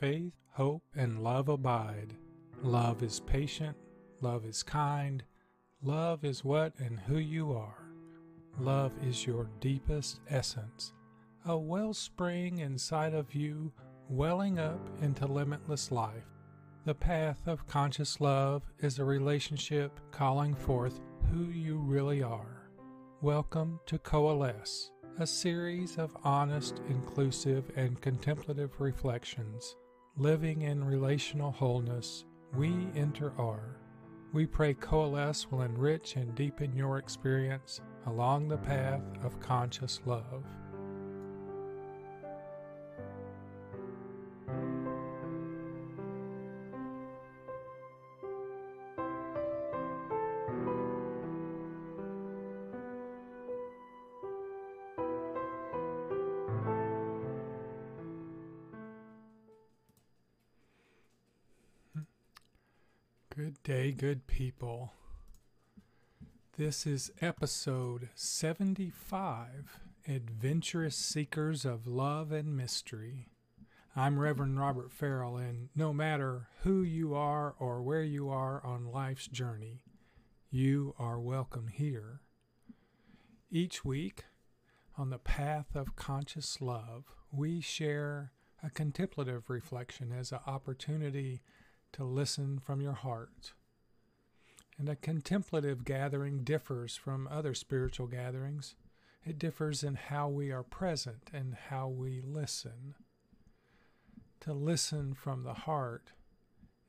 faith, hope, and love abide. Love is patient, love is kind, love is what and who you are. Love is your deepest essence, a wellspring inside of you, welling up into limitless life. The path of conscious love is a relationship calling forth who you really are. Welcome to Coalesce, a series of honest, inclusive, and contemplative reflections. Living in relational wholeness, we enter R. We pray Coalesce will enrich and deepen your experience along the path of conscious love. Good people. This is episode 75 Adventurous Seekers of Love and Mystery. I'm Reverend Robert Farrell, and no matter who you are or where you are on life's journey, you are welcome here. Each week, on the path of conscious love, we share a contemplative reflection as an opportunity to listen from your heart. And a contemplative gathering differs from other spiritual gatherings. It differs in how we are present and how we listen. To listen from the heart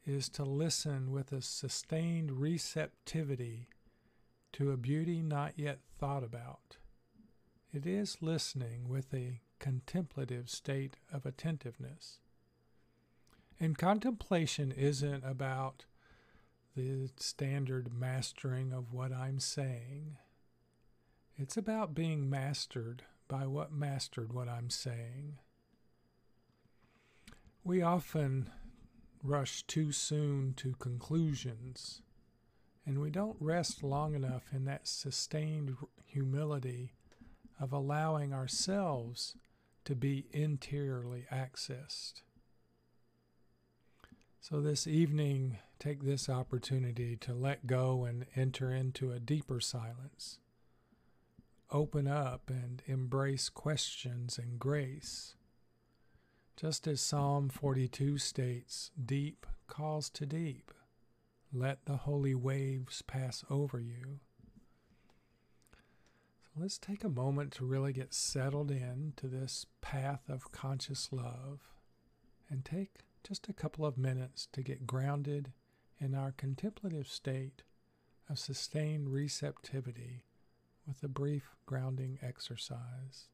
is to listen with a sustained receptivity to a beauty not yet thought about. It is listening with a contemplative state of attentiveness. And contemplation isn't about the standard mastering of what I'm saying. It's about being mastered by what mastered what I'm saying. We often rush too soon to conclusions, and we don't rest long enough in that sustained humility of allowing ourselves to be interiorly accessed. So, this evening, take this opportunity to let go and enter into a deeper silence. Open up and embrace questions and grace. Just as Psalm 42 states, deep calls to deep. Let the holy waves pass over you. So let's take a moment to really get settled in to this path of conscious love and take just a couple of minutes to get grounded in our contemplative state of sustained receptivity with a brief grounding exercise.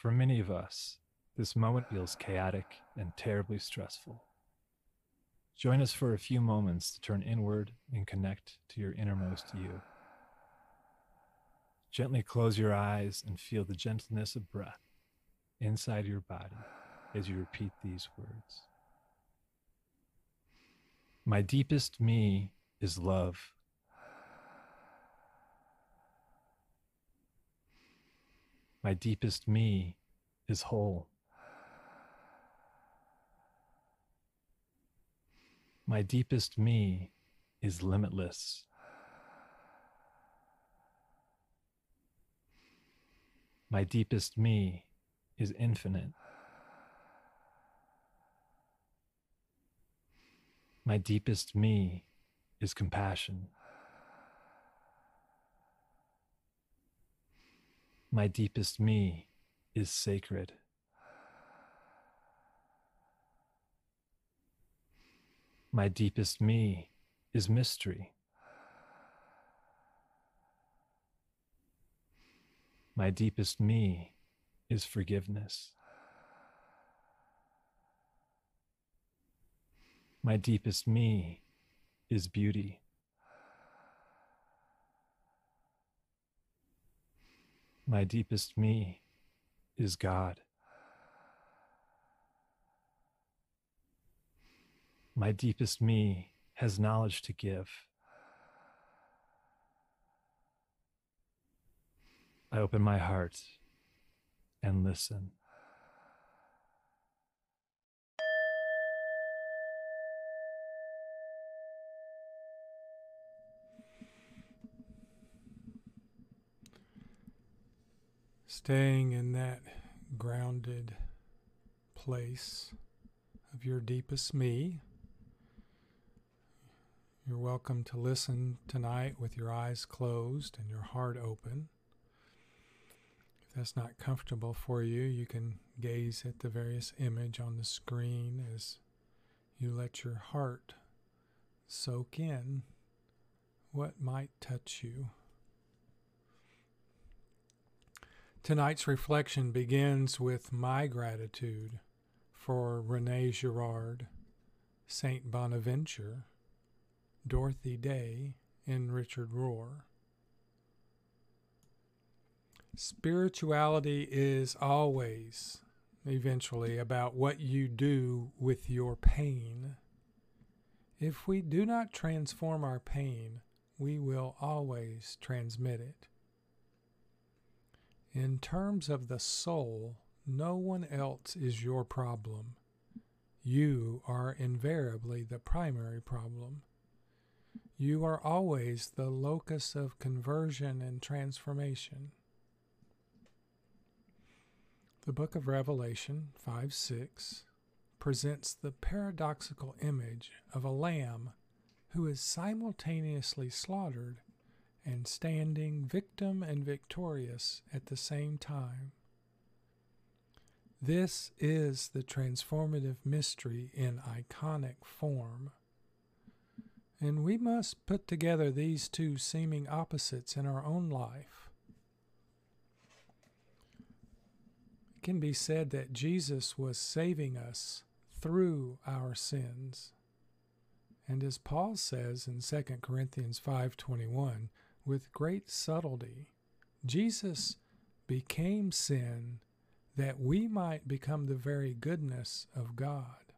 For many of us, this moment feels chaotic and terribly stressful. Join us for a few moments to turn inward and connect to your innermost you. Gently close your eyes and feel the gentleness of breath inside your body as you repeat these words. My deepest me is love. My deepest me is whole. My deepest me is limitless. My deepest me is infinite. My deepest me is compassion. my deepest me is sacred. My deepest me is mystery. My deepest me is forgiveness. My deepest me is beauty. My deepest me is God. My deepest me has knowledge to give. I open my heart and listen. Staying in that grounded place of your deepest me. You're welcome to listen tonight with your eyes closed and your heart open. If that's not comfortable for you, you can gaze at the various image on the screen as you let your heart soak in what might touch you. Tonight's reflection begins with my gratitude for Rene Girard, Saint Bonaventure, Dorothy Day, and Richard Rohr. Spirituality is always, eventually, about what you do with your pain. If we do not transform our pain, we will always transmit it. In terms of the soul, no one else is your problem. You are invariably the primary problem. You are always the locus of conversion and transformation. The book of Revelation 5 6 presents the paradoxical image of a lamb who is simultaneously slaughtered and standing victim and victorious at the same time. This is the transformative mystery in iconic form. And we must put together these two seeming opposites in our own life. It can be said that Jesus was saving us through our sins. And as Paul says in 2 Corinthians 5:21, with great subtlety, Jesus became sin that we might become the very goodness of God.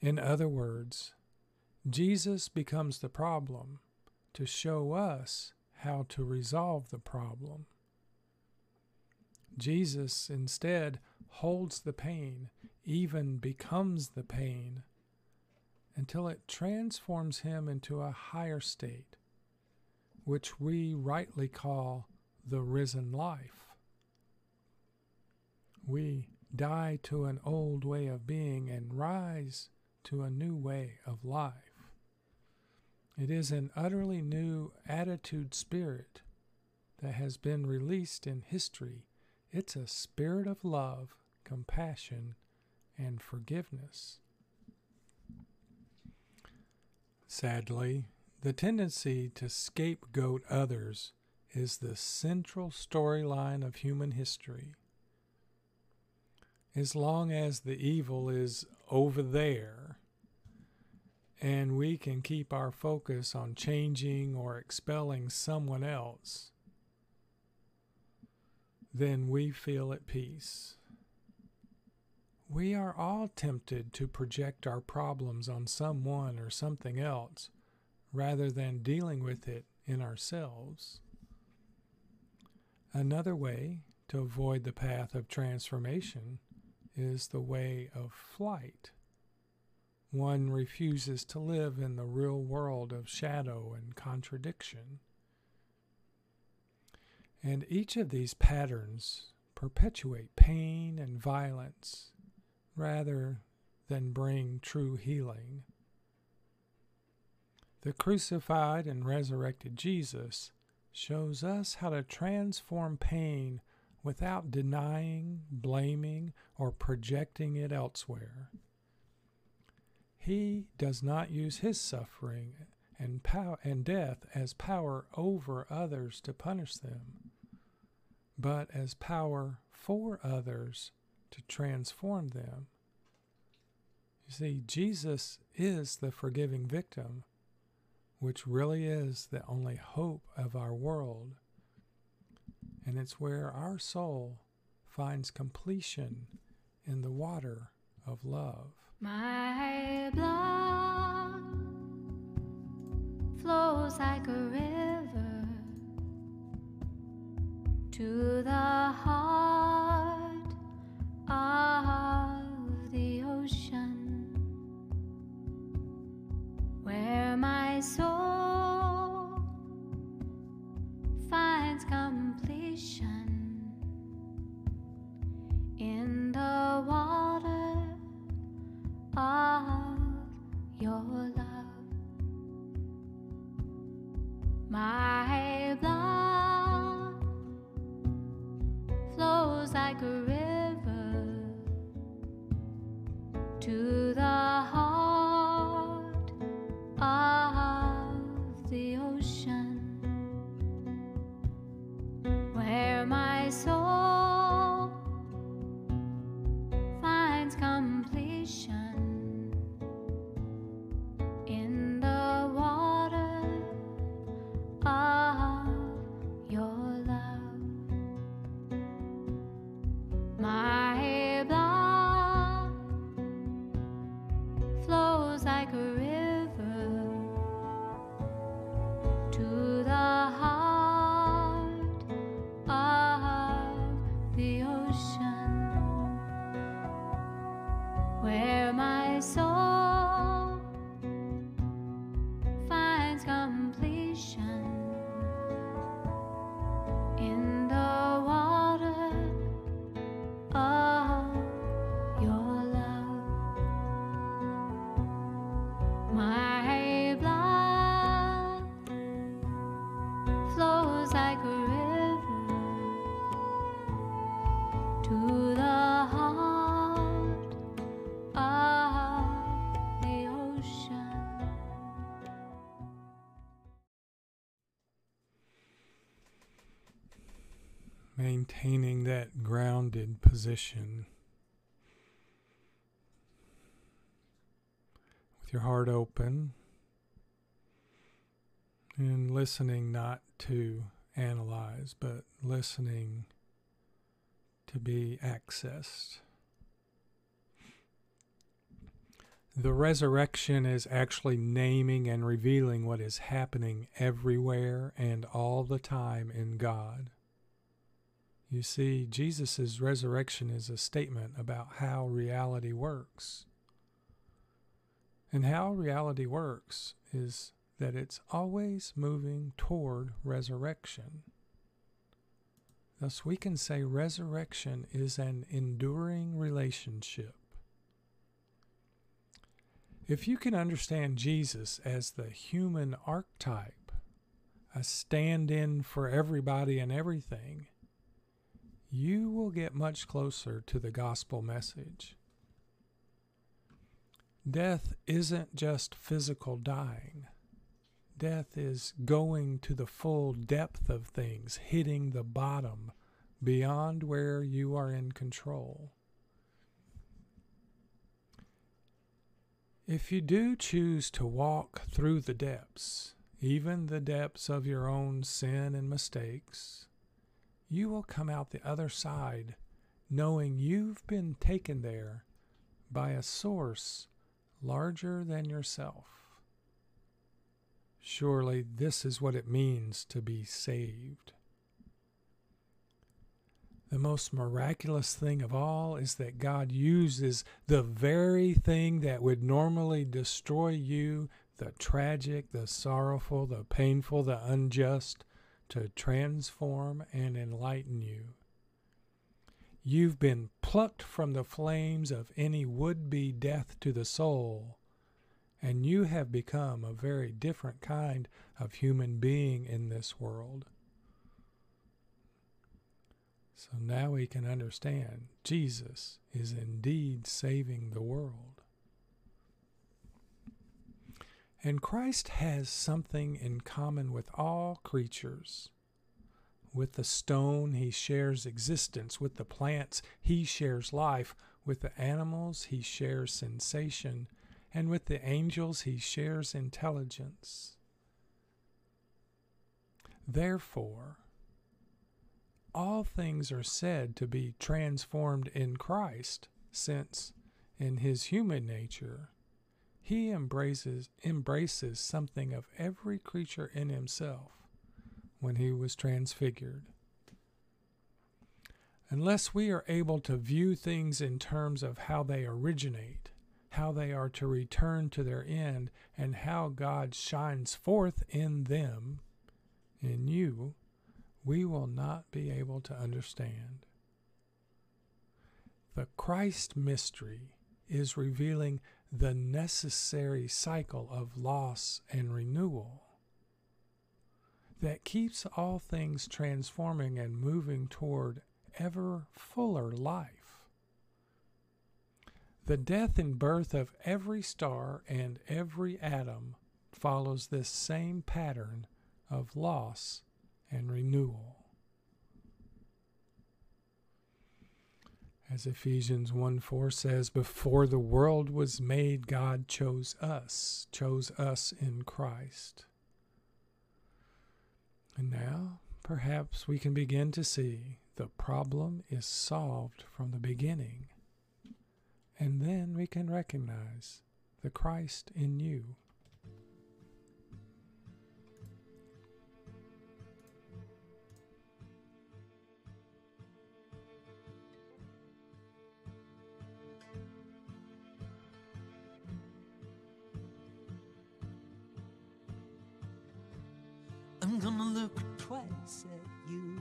In other words, Jesus becomes the problem to show us how to resolve the problem. Jesus instead holds the pain, even becomes the pain, until it transforms him into a higher state, which we rightly call the risen life. We die to an old way of being and rise to a new way of life. It is an utterly new attitude spirit that has been released in history. It's a spirit of love, compassion, and forgiveness. Sadly, the tendency to scapegoat others is the central storyline of human history. As long as the evil is over there and we can keep our focus on changing or expelling someone else, then we feel at peace. We are all tempted to project our problems on someone or something else rather than dealing with it in ourselves. Another way to avoid the path of transformation is the way of flight. One refuses to live in the real world of shadow and contradiction. And each of these patterns perpetuate pain and violence rather than bring true healing. The crucified and resurrected Jesus shows us how to transform pain without denying, blaming, or projecting it elsewhere. He does not use his suffering and, pow- and death as power over others to punish them, but as power for others to transform them. You see, Jesus is the forgiving victim, which really is the only hope of our world. And it's where our soul finds completion in the water of love. My blood flows like a river to the heart of the ocean, where my soul. Finds completion Maintaining that grounded position with your heart open and listening not to analyze, but listening to be accessed. The resurrection is actually naming and revealing what is happening everywhere and all the time in God. You see, Jesus' resurrection is a statement about how reality works. And how reality works is that it's always moving toward resurrection. Thus, we can say resurrection is an enduring relationship. If you can understand Jesus as the human archetype, a stand in for everybody and everything, you will get much closer to the gospel message. Death isn't just physical dying. Death is going to the full depth of things, hitting the bottom beyond where you are in control. If you do choose to walk through the depths, even the depths of your own sin and mistakes, you will come out the other side knowing you've been taken there by a source larger than yourself. Surely this is what it means to be saved. The most miraculous thing of all is that God uses the very thing that would normally destroy you the tragic, the sorrowful, the painful, the unjust to transform and enlighten you. You've been plucked from the flames of any would be death to the soul, and you have become a very different kind of human being in this world. So now we can understand Jesus is indeed saving the world. And Christ has something in common with all creatures. With the stone, he shares existence. With the plants, he shares life. With the animals, he shares sensation, and with the angels, he shares intelligence. Therefore, all things are said to be transformed in Christ, since, in his human nature, he embraces embraces something of every creature in himself when he was transfigured. Unless we are able to view things in terms of how they originate, how they are to return to their end, and how God shines forth in them, in you, we will not be able to understand. The Christ mystery is revealing the necessary cycle of loss and renewal that keeps all things transforming and moving toward ever fuller life. The death and birth of every star and every atom follows this same pattern of loss and renewal. As Ephesians 1 4 says, before the world was made, God chose us, chose us in Christ. And now, perhaps we can begin to see the problem is solved from the beginning. And then we can recognize the Christ in you. I'm gonna look twice at you.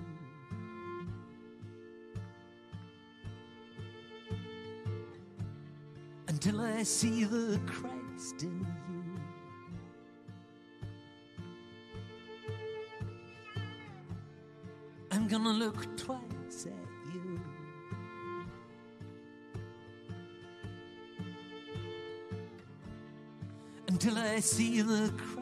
Until I see the Christ in you. I'm gonna look twice at you. Until I see the Christ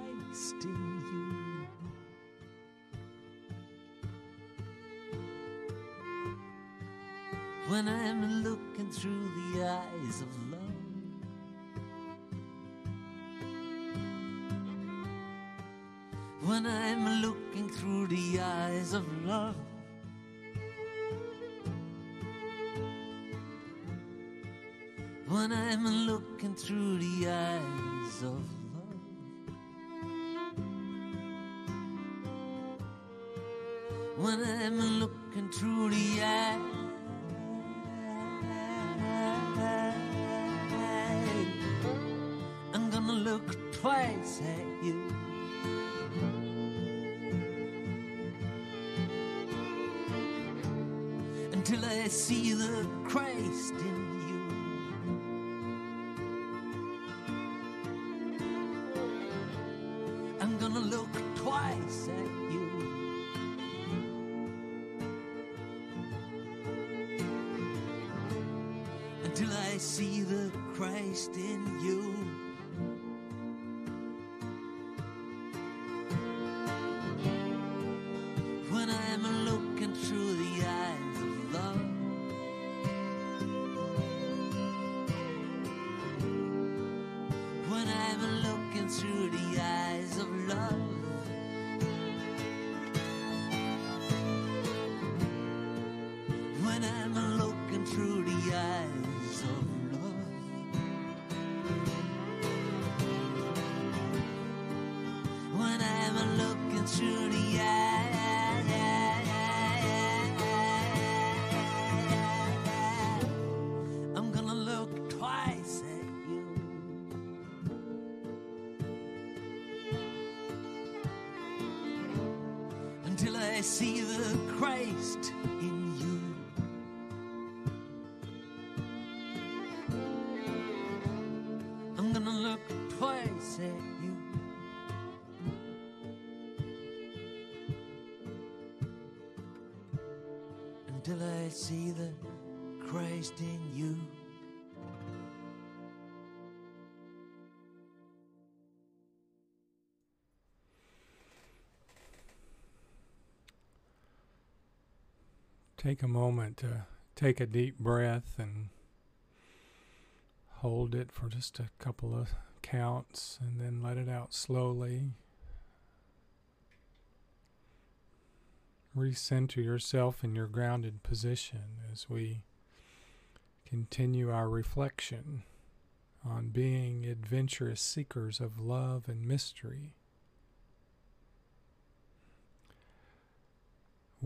I'm looking through the eyes of love. When I'm looking through the eyes I'm gonna look twice at you. Until I see the Christ in you. I see the Christ in Take a moment to take a deep breath and Hold it for just a couple of counts and then let it out slowly. Recenter yourself in your grounded position as we continue our reflection on being adventurous seekers of love and mystery.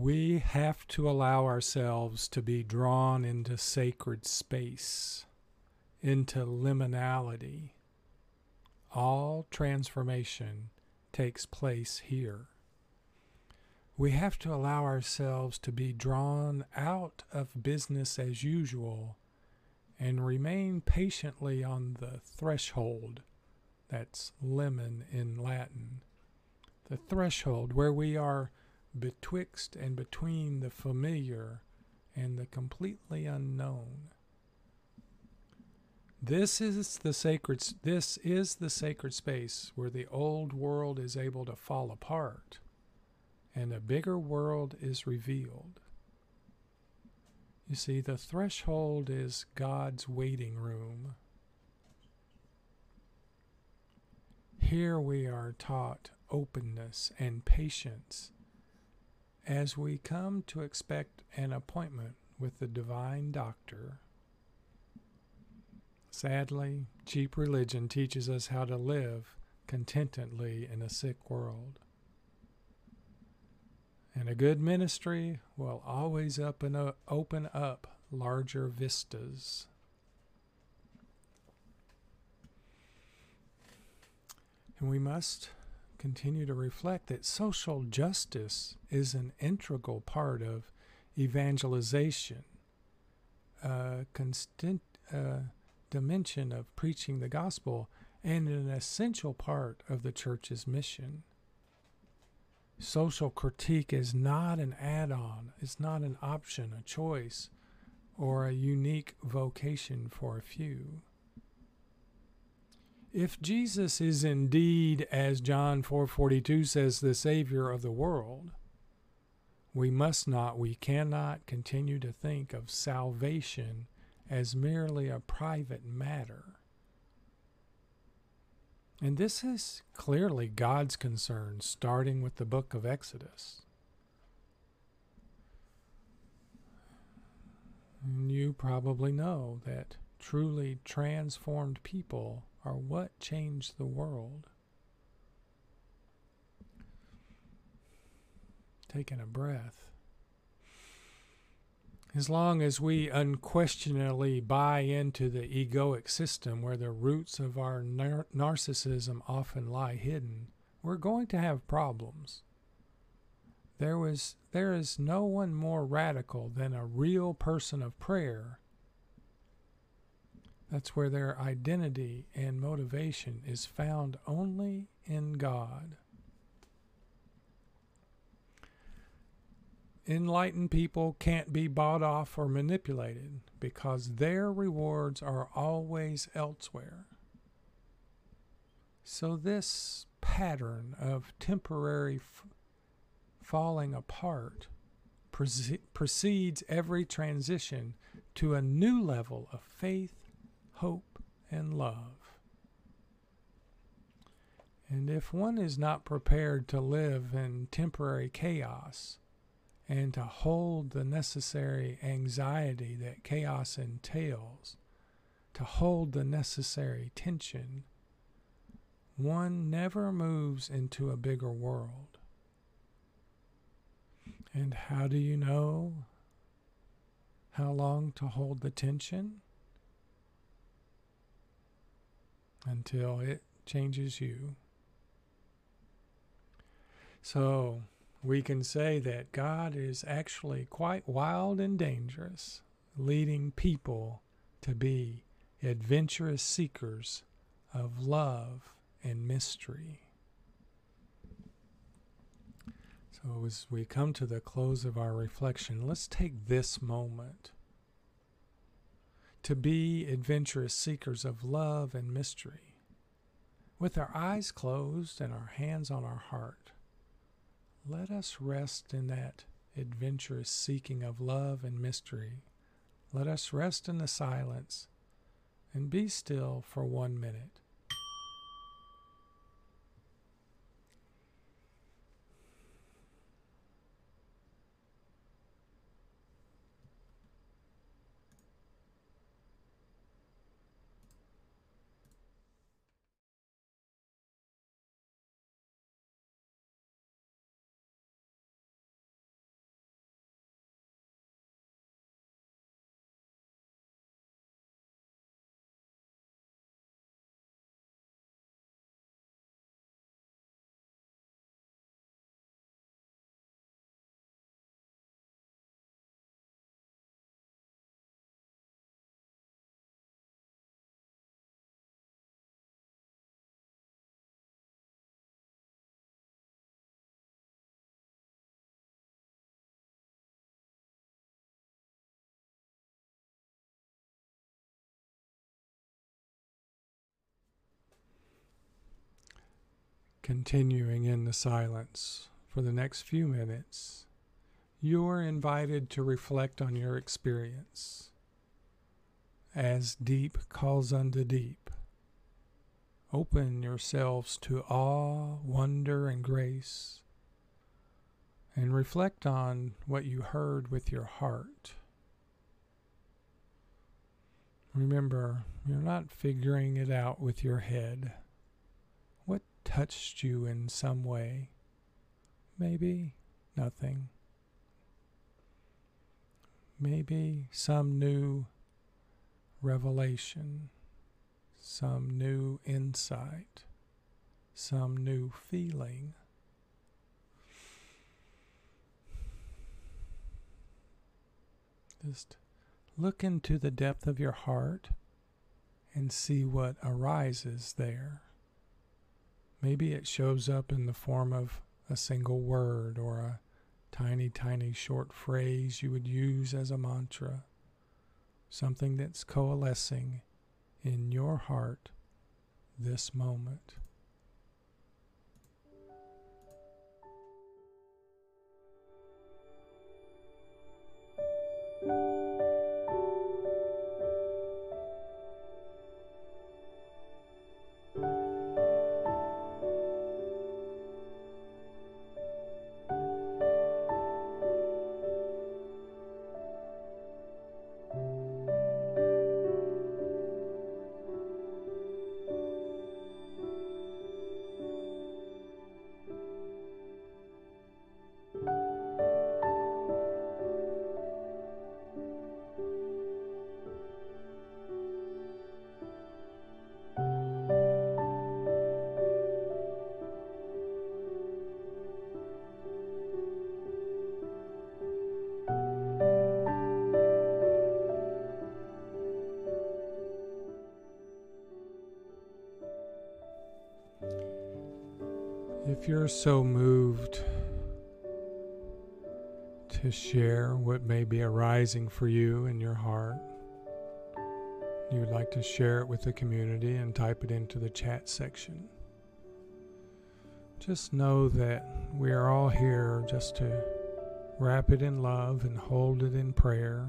We have to allow ourselves to be drawn into sacred space, into liminality. All transformation takes place here. We have to allow ourselves to be drawn out of business as usual and remain patiently on the threshold. That's limen in Latin. The threshold where we are betwixt and between the familiar and the completely unknown. This is the sacred this is the sacred space where the old world is able to fall apart and a bigger world is revealed. You see, the threshold is God's waiting room. Here we are taught openness and patience as we come to expect an appointment with the divine doctor. Sadly, cheap religion teaches us how to live contentedly in a sick world. And a good ministry will always up and up, open up larger vistas. And we must continue to reflect that social justice is an integral part of evangelization, a constant uh, dimension of preaching the gospel, and an essential part of the church's mission. Social critique is not an add on, it's not an option, a choice, or a unique vocation for a few. If Jesus is indeed, as John 4:42 says, the savior of the world, we must not, we cannot continue to think of salvation as merely a private matter. And this is clearly God's concern, starting with the book of Exodus. And you probably know that truly transformed people are what changed the world. Taking a breath as long as we unquestionably buy into the egoic system where the roots of our nar- narcissism often lie hidden, we're going to have problems. There was there is no one more radical than a real person of prayer. That's where their identity and motivation is found only in God. enlightened people can't be bought off or manipulated because their rewards are always elsewhere. So, this pattern of temporary f- falling apart pre- precedes every transition to a new level of faith, hope, and love. And if one is not prepared to live in temporary chaos, and to hold the necessary anxiety that chaos entails, to hold the necessary tension, one never moves into a bigger world. And how do you know how long to hold the tension? Until it changes you. So, we can say that God is actually quite wild and dangerous, leading people to be adventurous seekers of love and mystery. So, as we come to the close of our reflection, let's take this moment to be adventurous seekers of love and mystery. With our eyes closed and our hands on our heart, let us rest in that adventurous seeking of love and mystery. Let us rest in the silence and be still for one minute. Continuing in the silence for the next few minutes, you are invited to reflect on your experience. As deep calls unto deep, open yourselves to awe, wonder, and grace, and reflect on what you heard with your heart. Remember, you're not figuring it out with your head touched you in some way. Maybe nothing. Maybe some new revelation, some new insight, some new feeling. Just look into the depth of your heart and see what arises there. Maybe it shows up in the form of a single word or a tiny, tiny short phrase you would use as a mantra. Something that's coalescing in your heart this moment. So moved to share what may be arising for you in your heart, you would like to share it with the community and type it into the chat section. Just know that we are all here just to wrap it in love and hold it in prayer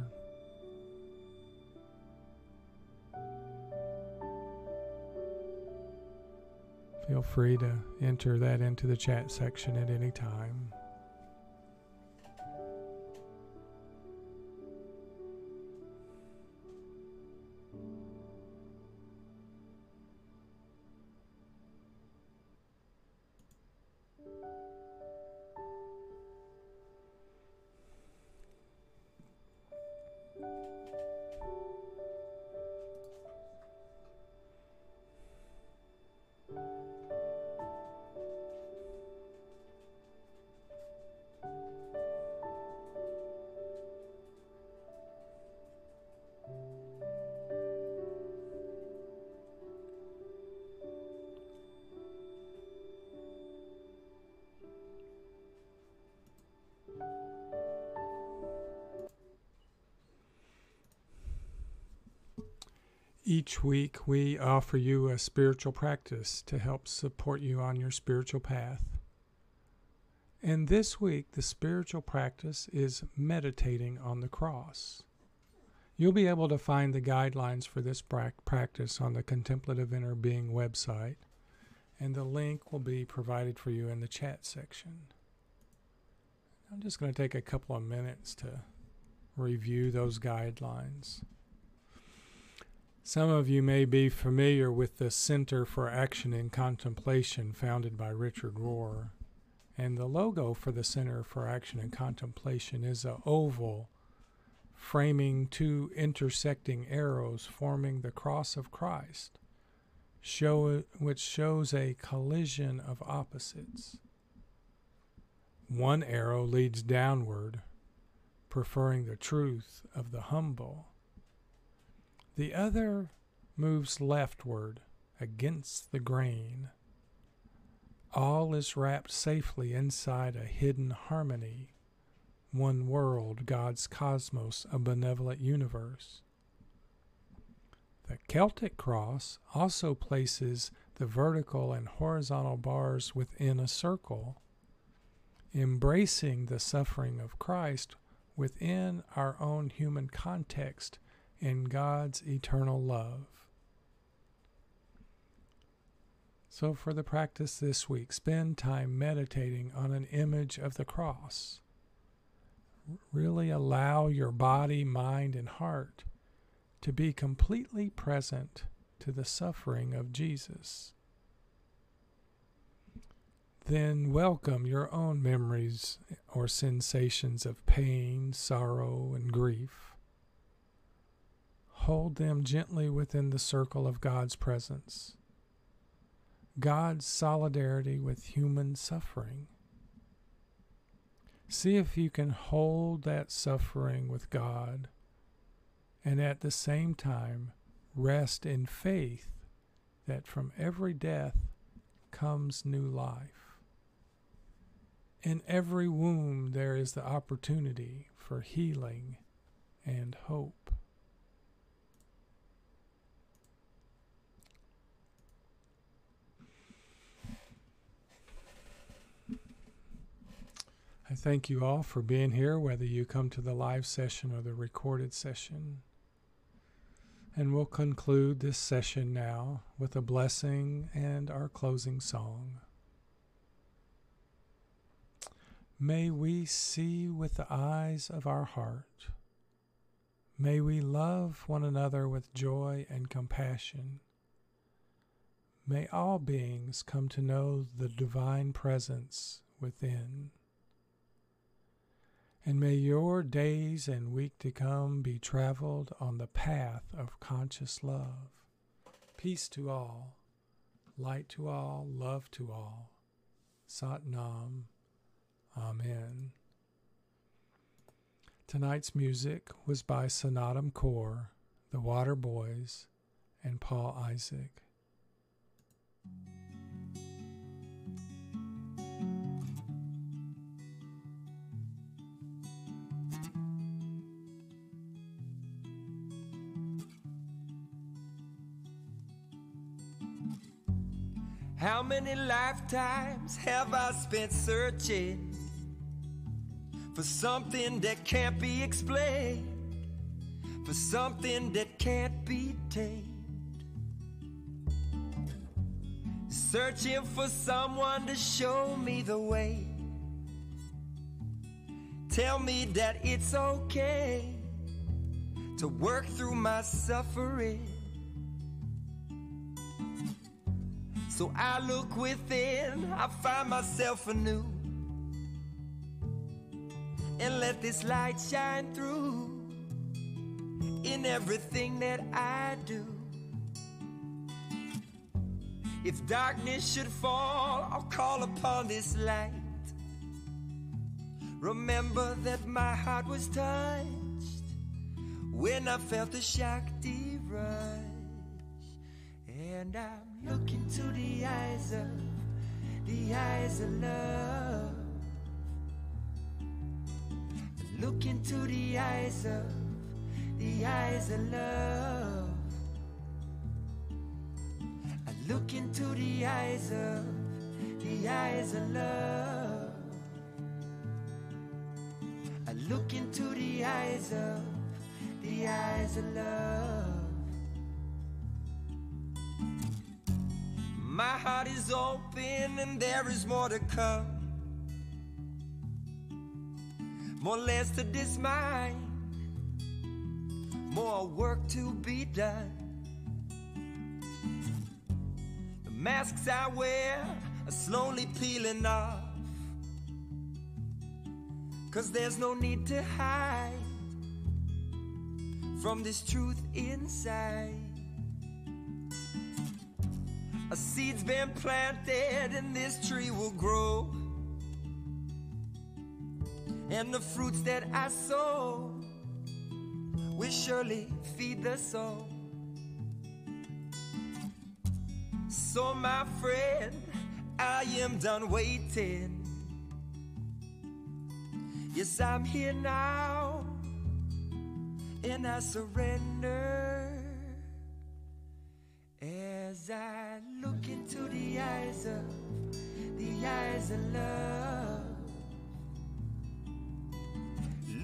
Feel free to enter that into the chat section at any time. Each week, we offer you a spiritual practice to help support you on your spiritual path. And this week, the spiritual practice is meditating on the cross. You'll be able to find the guidelines for this prac- practice on the Contemplative Inner Being website, and the link will be provided for you in the chat section. I'm just going to take a couple of minutes to review those guidelines. Some of you may be familiar with the Center for Action and Contemplation founded by Richard Rohr. And the logo for the Center for Action and Contemplation is an oval framing two intersecting arrows forming the cross of Christ, show, which shows a collision of opposites. One arrow leads downward, preferring the truth of the humble. The other moves leftward against the grain. All is wrapped safely inside a hidden harmony, one world, God's cosmos, a benevolent universe. The Celtic cross also places the vertical and horizontal bars within a circle, embracing the suffering of Christ within our own human context in God's eternal love. So, for the practice this week, spend time meditating on an image of the cross. Really allow your body, mind, and heart to be completely present to the suffering of Jesus. Then welcome your own memories or sensations of pain, sorrow, and grief. Hold them gently within the circle of God's presence. God's solidarity with human suffering. See if you can hold that suffering with God and at the same time rest in faith that from every death comes new life. In every womb, there is the opportunity for healing and hope. I thank you all for being here, whether you come to the live session or the recorded session. And we'll conclude this session now with a blessing and our closing song. May we see with the eyes of our heart. May we love one another with joy and compassion. May all beings come to know the divine presence within. And may your days and week to come be traveled on the path of conscious love. Peace to all, light to all, love to all. Sat Nam. Amen. Tonight's music was by Snatam Kaur, the Waterboys, and Paul Isaac. How many lifetimes have I spent searching for something that can't be explained, for something that can't be tamed? Searching for someone to show me the way. Tell me that it's okay to work through my suffering. So I look within, I find myself anew. And let this light shine through in everything that I do. If darkness should fall, I'll call upon this light. Remember that my heart was touched when I felt the Shakti rush. And I'm looking to the eyes of, the eyes of love. Look into the eyes of, the eyes of love. I look into the eyes of, the eyes of love. I look into the eyes of, the eyes of love. My heart is open and there is more to come. More lands to this more work to be done. The masks I wear are slowly peeling off. Cause there's no need to hide from this truth inside. A seed's been planted and this tree will grow. And the fruits that I sow will surely feed the soul. So, my friend, I am done waiting. Yes, I'm here now, and I surrender into the eyes of the eyes of love.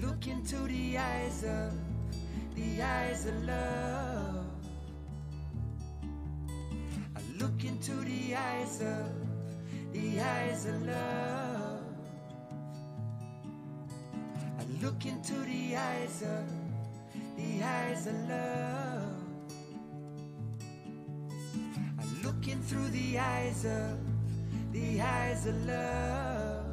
Look into the eyes of the eyes of love. I look into the eyes of the eyes of love. I look into the eyes of the eyes of love. I look in through the eyes of the eyes of love.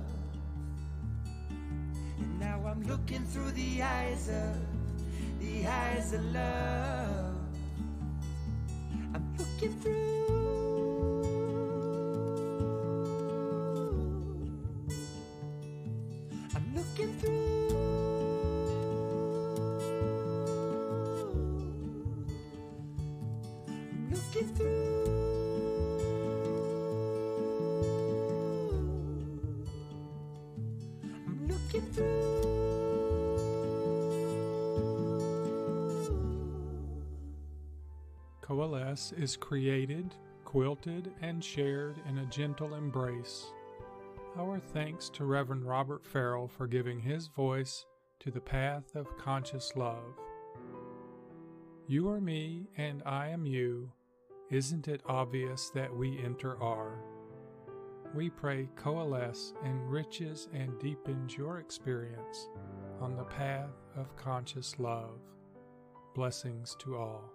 And now I'm looking through the eyes of the eyes of love. I'm looking through. Is created, quilted, and shared in a gentle embrace. Our thanks to Reverend Robert Farrell for giving his voice to the path of conscious love. You are me and I am you. Isn't it obvious that we inter-are? We pray Coalesce enriches and deepens your experience on the path of conscious love. Blessings to all.